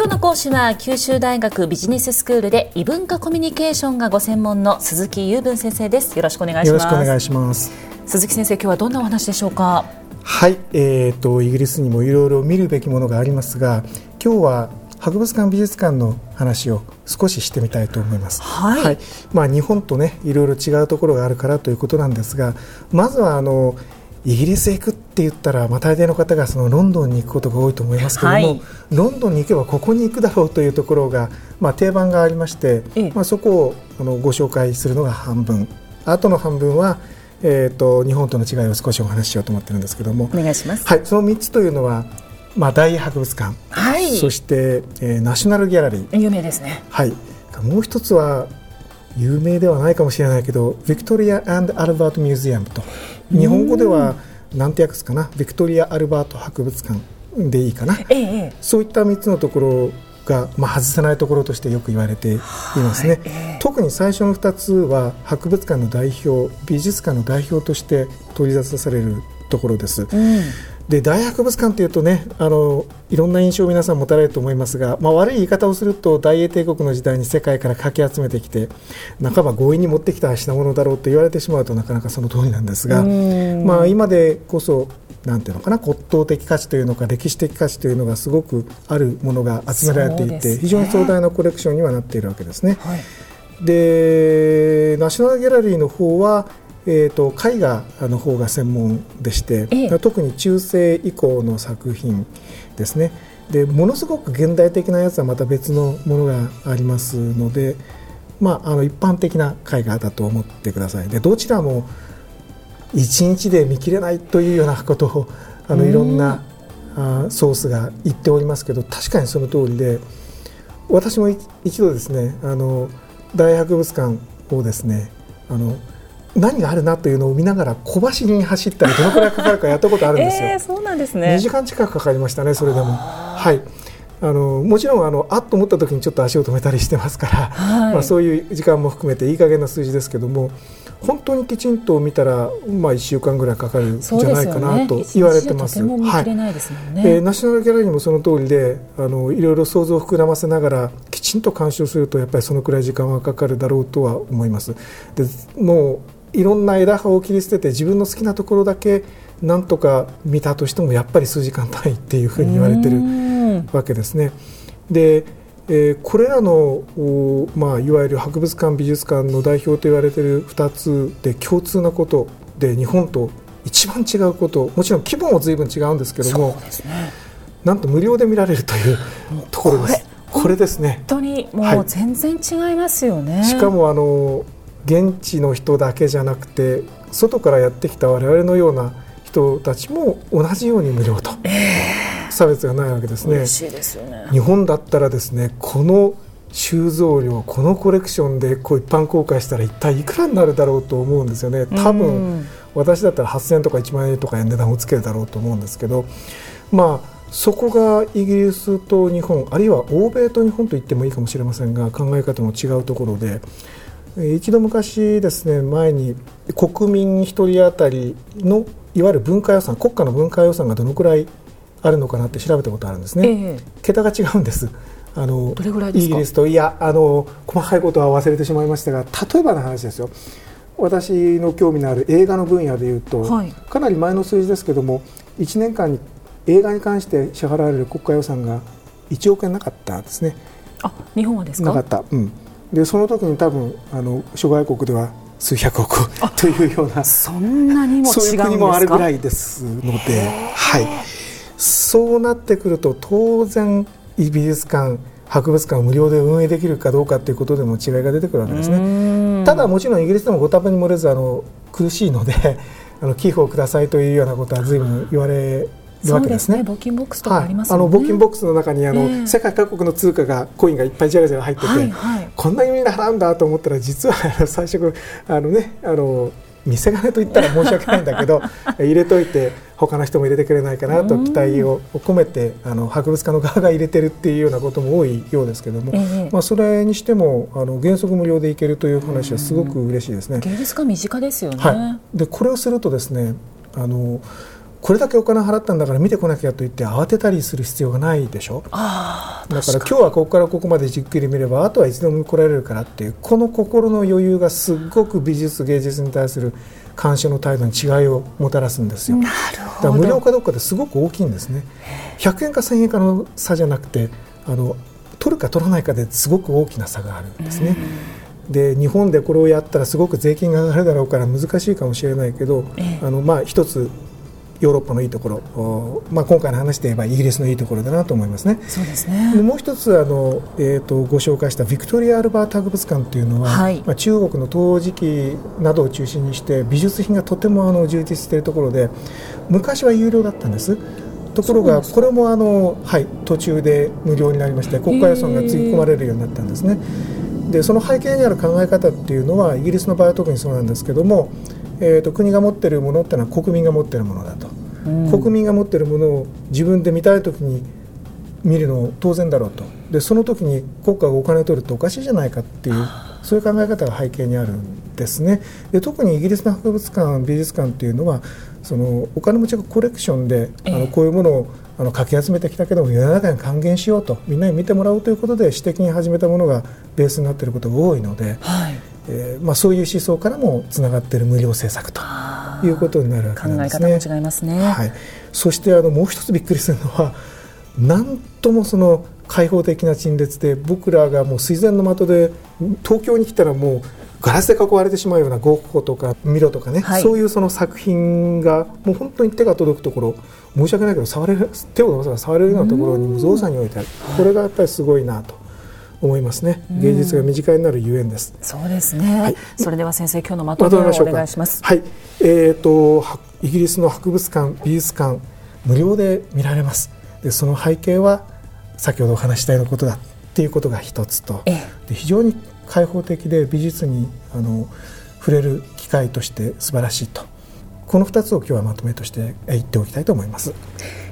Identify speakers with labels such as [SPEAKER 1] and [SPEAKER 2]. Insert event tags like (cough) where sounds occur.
[SPEAKER 1] 今日の講師は九州大学ビジネススクールで異文化コミュニケーションがご専門の鈴木雄文先生です。よろしくお願いします。
[SPEAKER 2] よろしくお願いします。
[SPEAKER 1] 鈴木先生今日はどんなお話でしょうか？
[SPEAKER 2] はい、えーと、イギリスにもいろいろ見るべきものがありますが今日は博物館美術館の話を少ししてみたいと思います。
[SPEAKER 1] はい、はい、
[SPEAKER 2] まあ、日本とねいろいろ違うところがあるからということなんですがまずはあのイギリスへ行くって言ったら、まあ、大抵の方がそのロンドンに行くことが多いと思いますけれども、はい、ロンドンに行けばここに行くだろうというところが、まあ、定番がありまして、まあ、そこをあのご紹介するのが半分。あとの半分は、えーと、日本との違いを少しお話ししようと思ってるんですけども。
[SPEAKER 1] お願いします、
[SPEAKER 2] はい、その3つというのは、まあ、大博物館、
[SPEAKER 1] はい、
[SPEAKER 2] そして、えー、ナショナルギャラリー。
[SPEAKER 1] 有名ですね、
[SPEAKER 2] はい、もう一つは有名ではないかもしれないけどビクトリア・アルバート・ミュージアムと。日本語では何て訳すかな？ビクトリア・アルバート博物館でいいかな、
[SPEAKER 1] ええ、
[SPEAKER 2] そういった3つのところが、まあ、外せないところとしてよく言われていますね、はい特に最初の2つは博物館の代表美術館の代表として取り出されるところです。うんで大博物館というとねあのいろんな印象を皆さん持たれると思いますが、まあ、悪い言い方をすると大英帝国の時代に世界からかき集めてきて半ば強引に持ってきた品物だろうと言われてしまうとなかなかその通りなんですが、まあ、今でこそなんていうのかな骨董的価値というのか歴史的価値というのがすごくあるものが集められていて、ね、非常に壮大なコレクションにはなっているわけですね。はい、でナショナルギャラリーの方はえーと、絵画の方が専門でして、ええ、特に中世以降の作品ですね。でものすごく現代的なやつはまた別のものがありますので、まあ、あの一般的な絵画だと思ってください。でどちらも1日で見切れないというようなことをあのいろんなあソースが言っておりますけど確かにその通りで私も一度ですねあの大博物館をですねあの何があるなというのを見ながら小走りに走ったりどのくらいかかるかやったことあるんですよ。えー、
[SPEAKER 1] そうなんですね。
[SPEAKER 2] 2時間近くかかりましたねそれでも。はい。あのもちろんあのあっと思った時にちょっと足を止めたりしてますから、はい、まあ、そういう時間も含めていい加減な数字ですけども本当にきちんと見たら、まあ、1週間ぐらいかかるんじゃないかなと言われてます。
[SPEAKER 1] はい、
[SPEAKER 2] えナショナルギャラリーもその通りであのいろいろ想像を膨らませながらきちんと鑑賞するとやっぱりそのくらい時間はかかるだろうとは思います。でもういろんな枝葉を切り捨てて自分の好きなところだけなんとか見たとしてもやっぱり数時間単位っていうふうに言われてるわけですね。でえー、これらの、まあ、いわゆる博物館美術館の代表と言われている2つで共通なことで日本と一番違うこともちろん規模も随分違うんですけども、
[SPEAKER 1] ね、
[SPEAKER 2] なんと無料で見られるというところです。これですね
[SPEAKER 1] 本当にもう全然違いますよね、はい、
[SPEAKER 2] しかもあの現地の人だけじゃなくて外からやってきた我々のような人たちも同じように無料と、差別がないわけですね。
[SPEAKER 1] ですね。
[SPEAKER 2] 日本だったらですねこの収蔵量このコレクションでこう一般公開したら一体いくらになるだろうと思うんですよね。多分私だったら8000円とか1万円とか値段をつけるだろうと思うんですけど。まあそこがイギリスと日本あるいは欧米と日本と言ってもいいかもしれませんが考え方も違うところで一度昔ですね前に国民1人当たりのいわゆる文化予算国家の文化予算がどのくらいあるのかなって調べたことあるんですね、ええ、桁が違うんです。
[SPEAKER 1] あのイ
[SPEAKER 2] ギリスといやあの細かいことは忘れてしまいましたが例えばの話ですよ。私の興味のある映画の分野でいうと、はい、かなり前の数字ですけども1年間に映画に関して支払われる国家予算が1億円なかったですね。
[SPEAKER 1] あ日本はですか？
[SPEAKER 2] なかった、うん、でその時に多分あの諸外国では数百億というような
[SPEAKER 1] そんなにも
[SPEAKER 2] そういう国もあるぐらいですので、はい、そうなってくると当然美術館博物館を無料で運営できるかどうかということでも違いが出てくるわけですね。ただもちろんイギリスでもご多分に漏れずあの苦しいのであの寄付をくださいというようなことは随分言われるわけですね。
[SPEAKER 1] 募金ボックスとかあります、
[SPEAKER 2] ね。はい、あの募金ボックスの中にあの、えー、世界各国の通貨がコインがいっぱいじゃらじゃら入ってて、はいはい、こんなにみんな払うんだと思ったら実は最初あのねあの見せ金と言ったら申し訳ないんだけど (laughs) 入れといて他の人も入れてくれないかなと期待を込めてあの博物館の側が入れてるっていうようなことも多いようですけども、えまあ、それにしてもあの原則無料で行けるという話はすごく嬉しいですね。
[SPEAKER 1] 芸術家身近ですよね、
[SPEAKER 2] はい、でこれをするとですねあのこれだけお金払ったんだから見てこなきゃと言って慌てたりする必要がないでしょ？だから今日はここからここまでじっくり見ればあとはいつでも来られるからっていうこの心の余裕がすごく美術芸術に対する監視の態度に違いをもたらすんですよ。
[SPEAKER 1] なるほど。
[SPEAKER 2] 無料かどうかですごく大きいんですね。100円か1000円かの差じゃなくてあの取るか取らないかですごく大きな差があるんですね、で日本でこれをやったらすごく税金が上がるだろうから難しいかもしれないけど、
[SPEAKER 1] ええ。
[SPEAKER 2] あのまあ一つヨーロッパのいいところ、おまあ、今回の話で言えばイギリスのいいところだなと思いますね。
[SPEAKER 1] そうです
[SPEAKER 2] で
[SPEAKER 1] ね
[SPEAKER 2] もう一つあの、えー、とご紹介したビクトリア・アルバート博物館というのは、
[SPEAKER 1] はい。
[SPEAKER 2] まあ、中国の陶磁器などを中心にして美術品がとてもあの充実しているところで昔は有料だったんです。ところがこれもあの、はい、途中で無料になりまして国家予算がつぎ込まれるようになったんですね。でその背景にある考え方っていうのはイギリスの場合は特にそうなんですけども、えー、と国が持っているものっていうのは国民が持っているものだと、国民が持っているものを自分で見たい時に見るの当然だろうと。でその時に国家がお金を取るっておかしいじゃないかっていうそういう考え方が背景にあるんですね。で特にイギリスの博物館美術館っていうのはそのお金持ちがコレクションであ
[SPEAKER 1] え。え
[SPEAKER 2] のこういうものをあのかき集めてきたけども世の中に還元しようとみんなに見てもらおうということで私的に始めたものがベースになっていることが多いので、
[SPEAKER 1] はい
[SPEAKER 2] えーまあ、そういう思想からもつながっている無料政策ということになるわけですね。
[SPEAKER 1] 方も違いますね、
[SPEAKER 2] はい、そしてあのもう一つびっくりするのはなんともその開放的な陳列で僕らがもう水前の的で東京に来たらもうガラスで囲われてしまうようなゴッホとかミロとかね、
[SPEAKER 1] はい。
[SPEAKER 2] そういうその作品がもう本当に手が届くところ申し訳ないけど触れる手を伸ばせば触れるようなところに無造作に置いてあるこれがやっぱりすごいなと思いますね。芸術が身近になるゆえんです。
[SPEAKER 1] そうですね、
[SPEAKER 2] はい。
[SPEAKER 1] それでは先生今日のまとめをお願いします。
[SPEAKER 2] はい、えー、とはイギリスの博物館美術館無料で見られます。でその背景は先ほどお話したようなことだ。っていうことが一つと。
[SPEAKER 1] え
[SPEAKER 2] で非常に開放的で美術にあの触れる機会として素晴らしいと。この2つを今日はまとめとしてえ言っておきたいと思います。